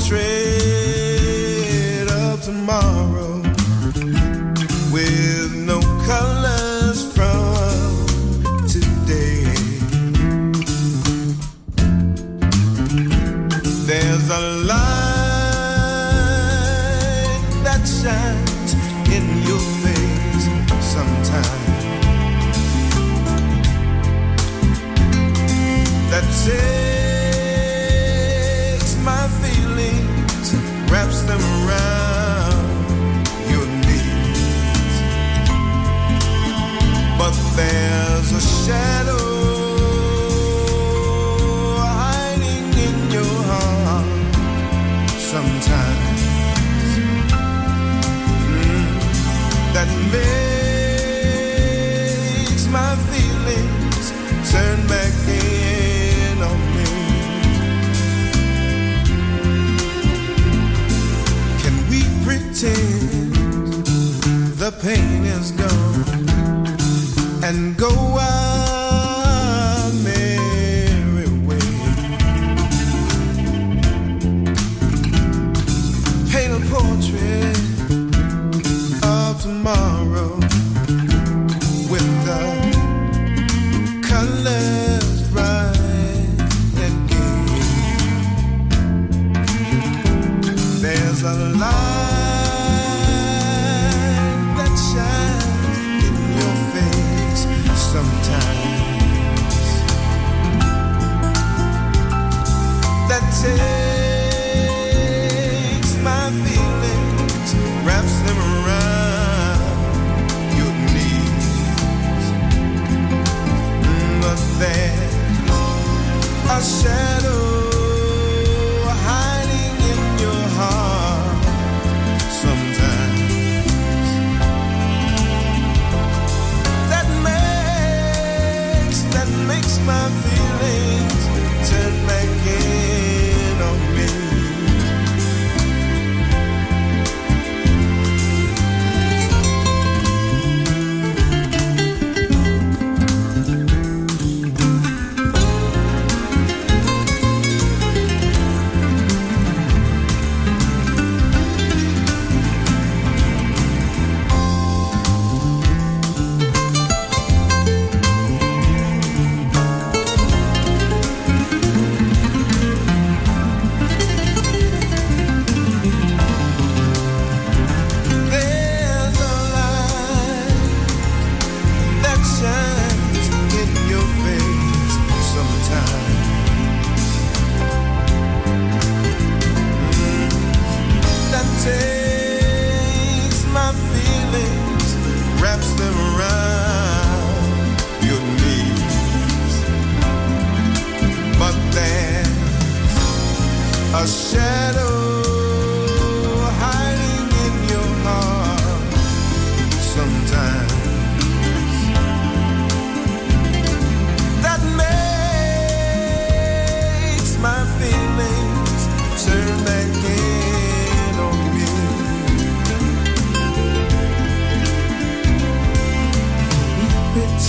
Portrait of tomorrow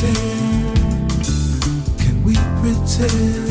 pretend? Can we pretend?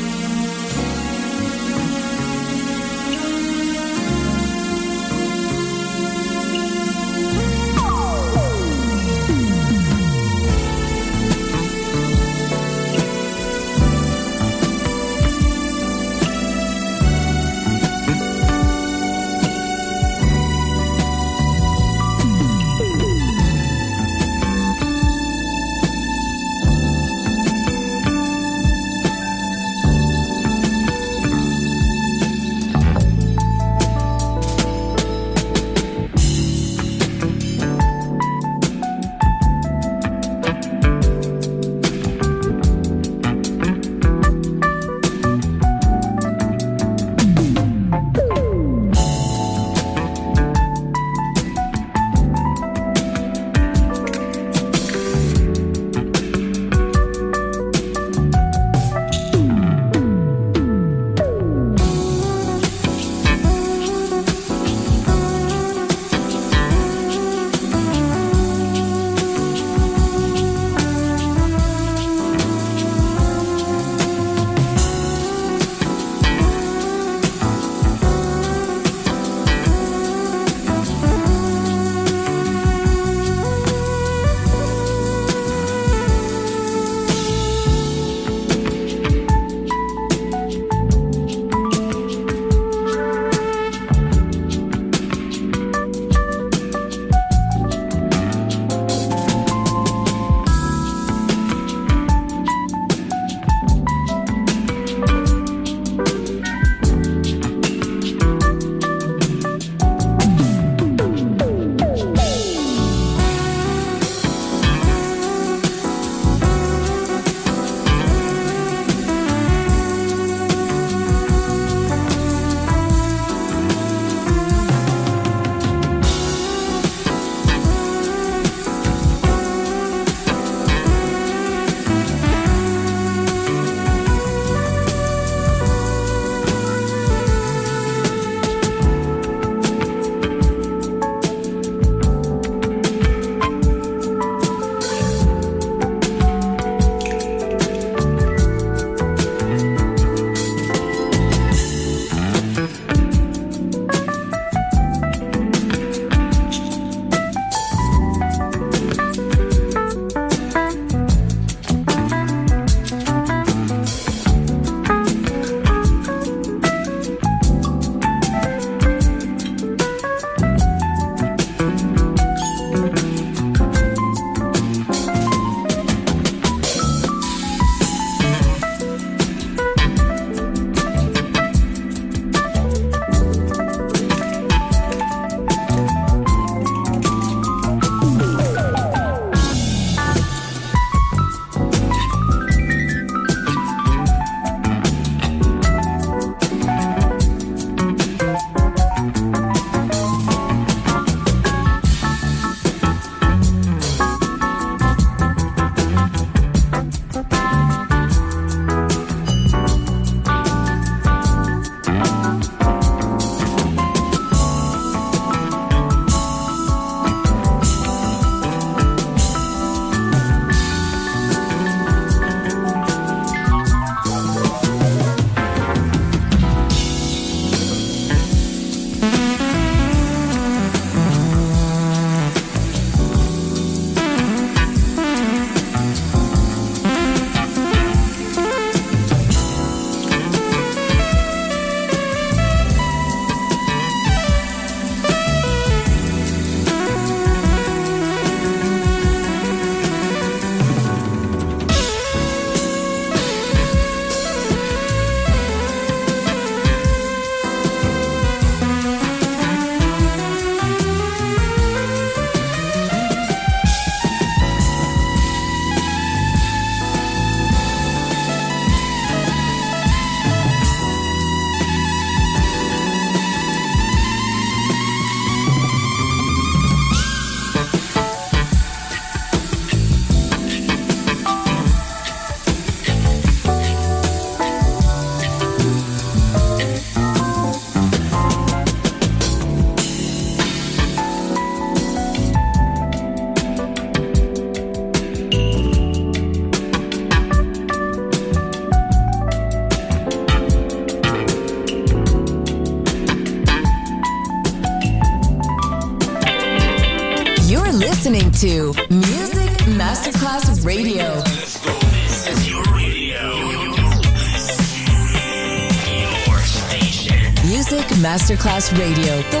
Radio.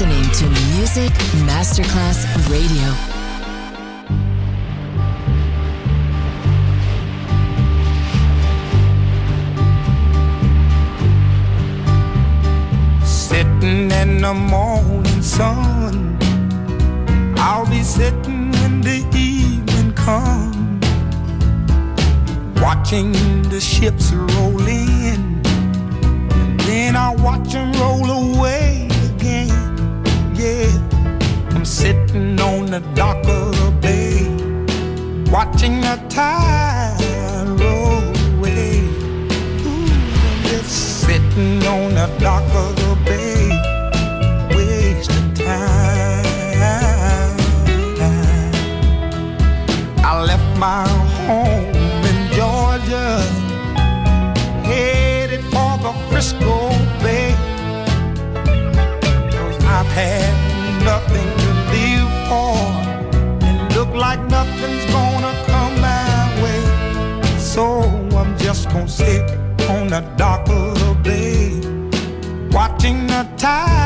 listening to Music Masterclass Radio. sitting in the morning sun. I'll be sitting when the evening comes, watching the ships roll in. And then I'll watch them roll away. sitting on the dock of the bay, watching the tide roll away. Ooh, I'm just sitting on the dock of the won't on the dock of the bay, watching the tide.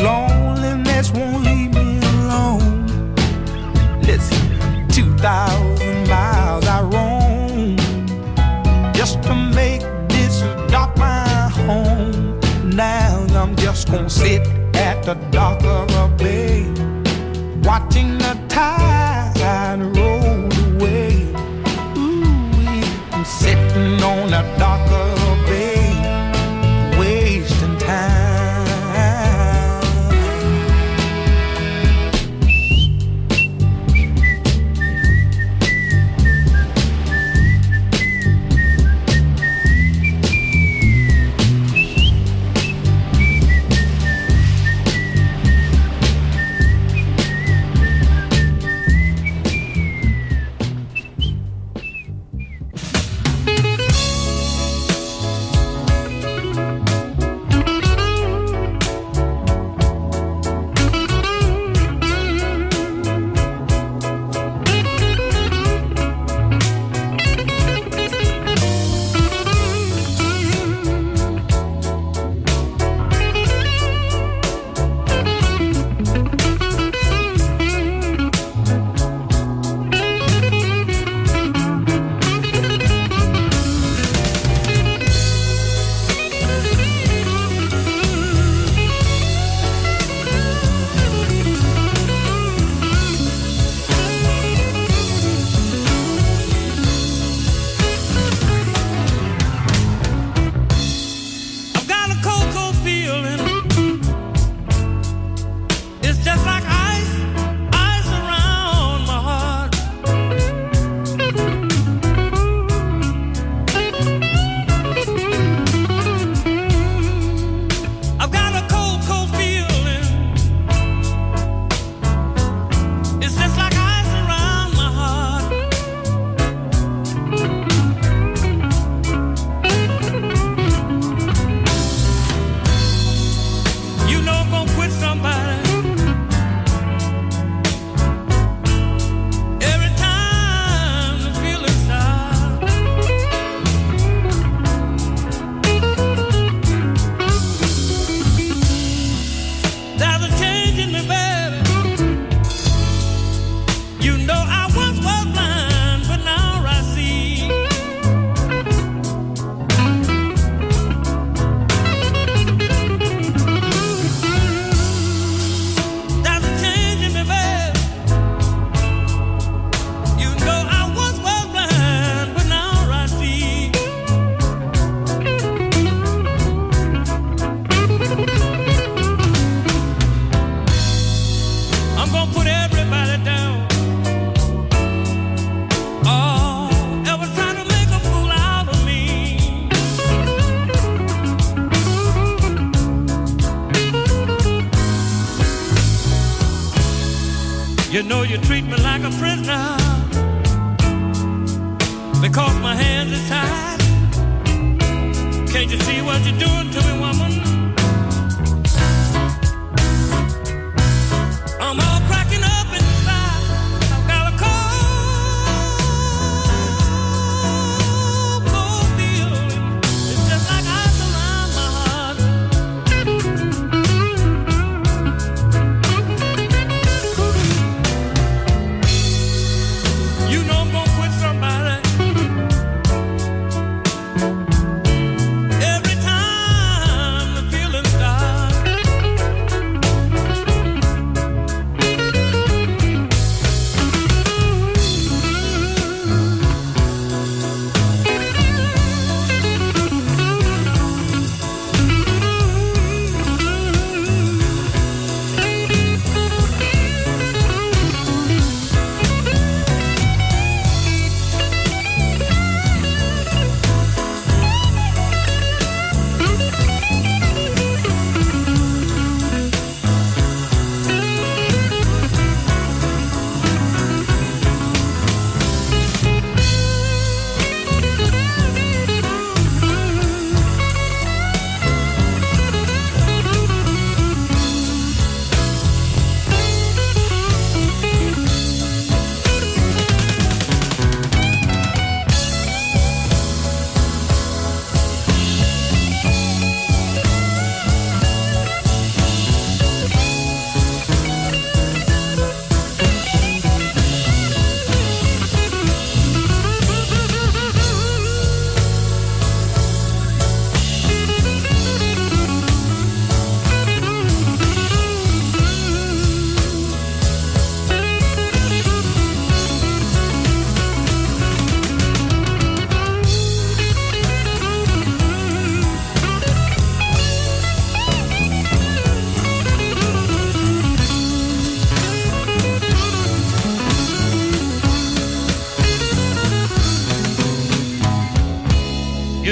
loneliness won't leave me alone. Listen, 2,000 miles I roam just to make this dock my home. Now I'm just gonna sit at the dock of a bay, watching the tide.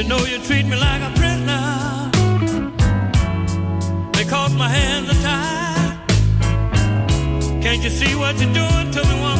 You know you treat me like a prisoner because my hands are tied. Can't you see what you're doing to me, woman?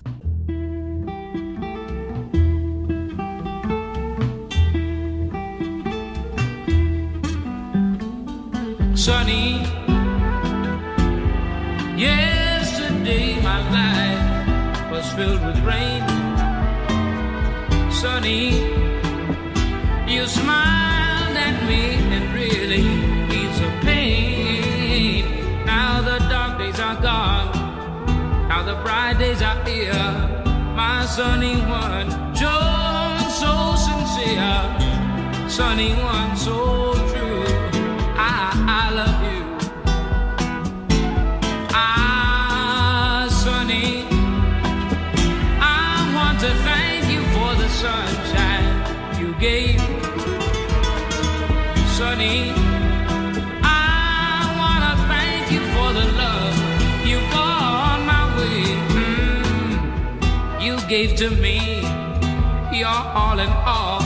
the bright days are here. My sunny one, John, so sincere. Sunny one, so to me. You're all in all.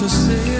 Hard to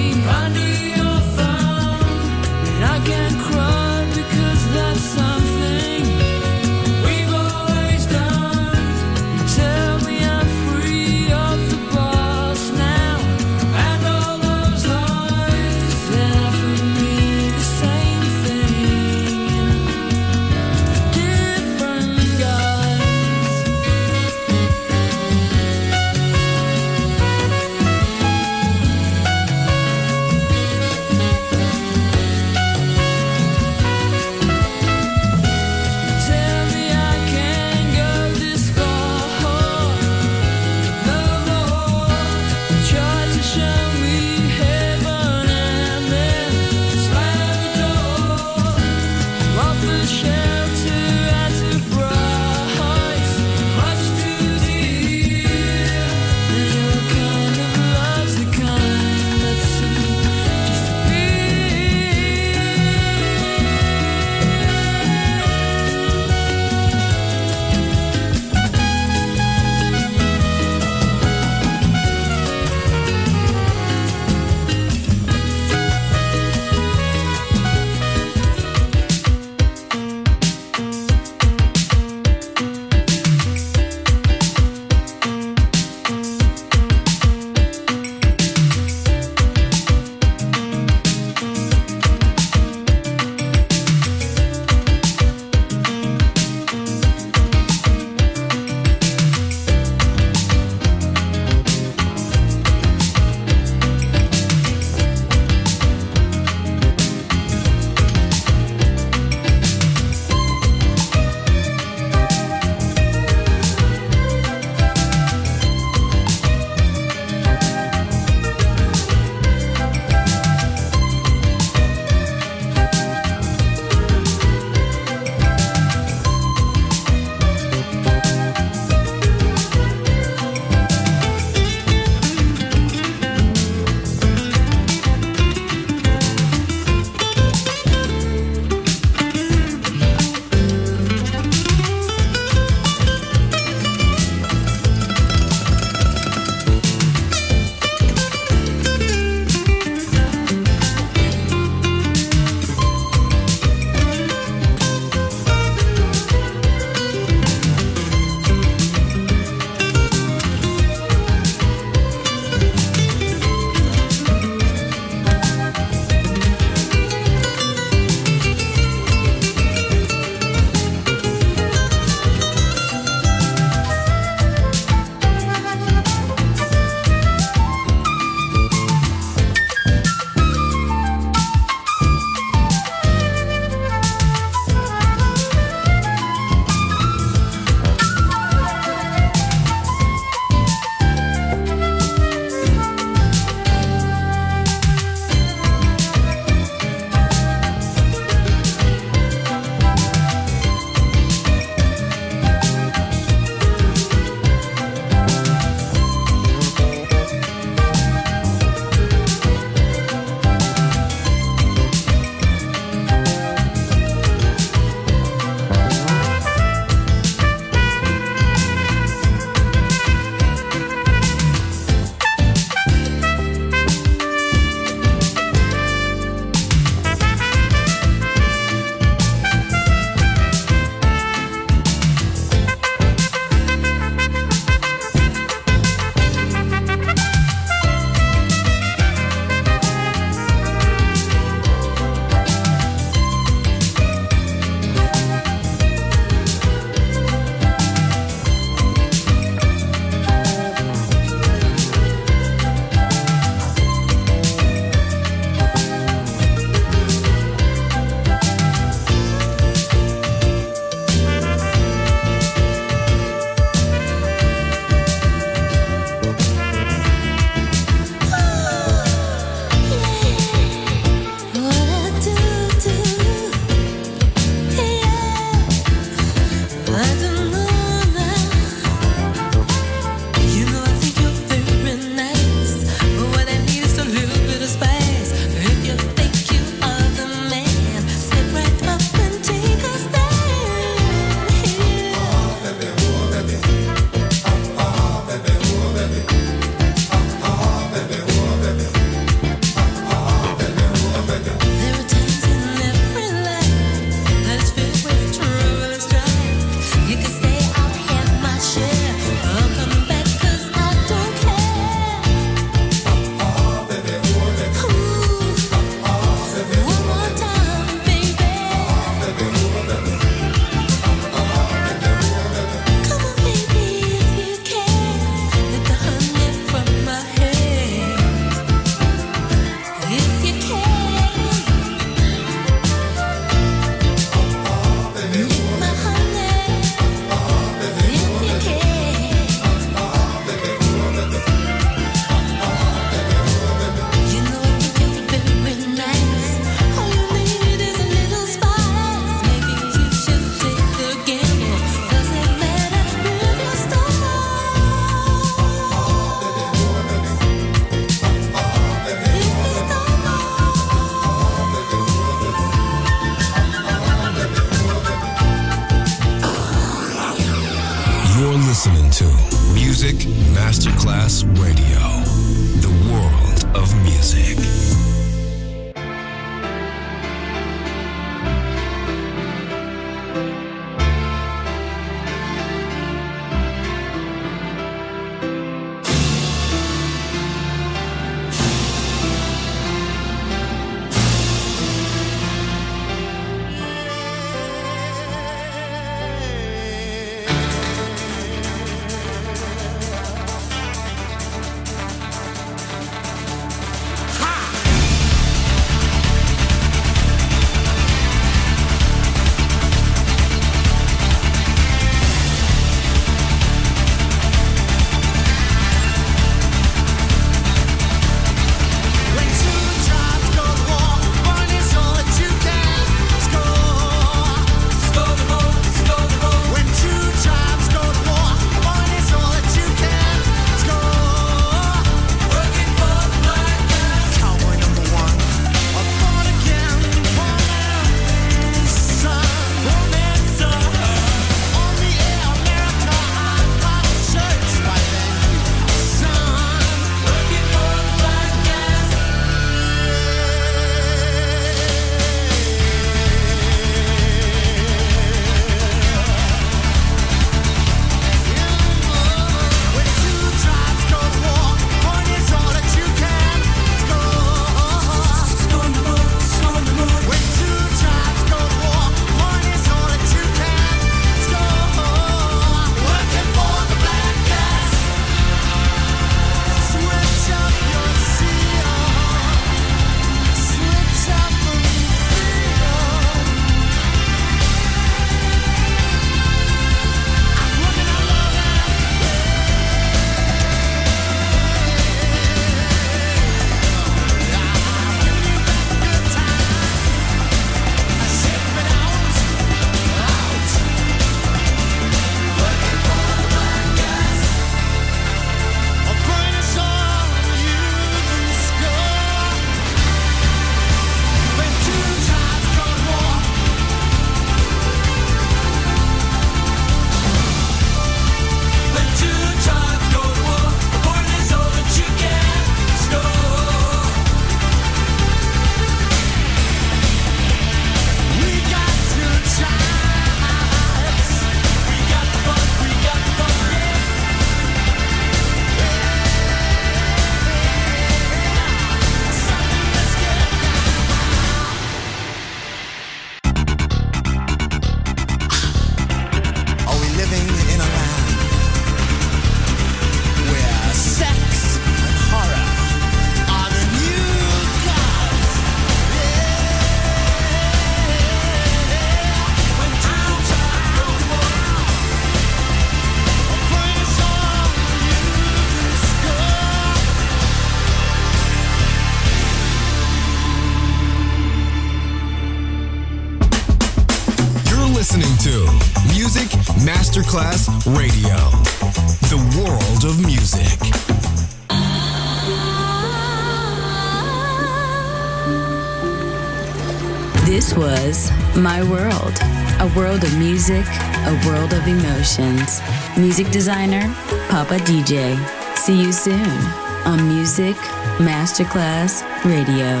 music, a world of emotions. Music designer, Papa DJ. See you soon on Music Masterclass Radio.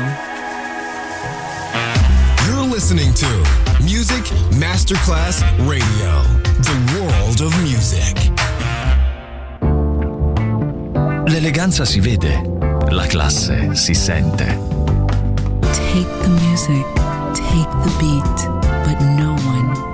You're listening to Music Masterclass Radio, the world of music. L'eleganza si vede, la classe si sente. Take the music, take the beat, but no one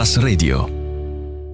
Class Radio.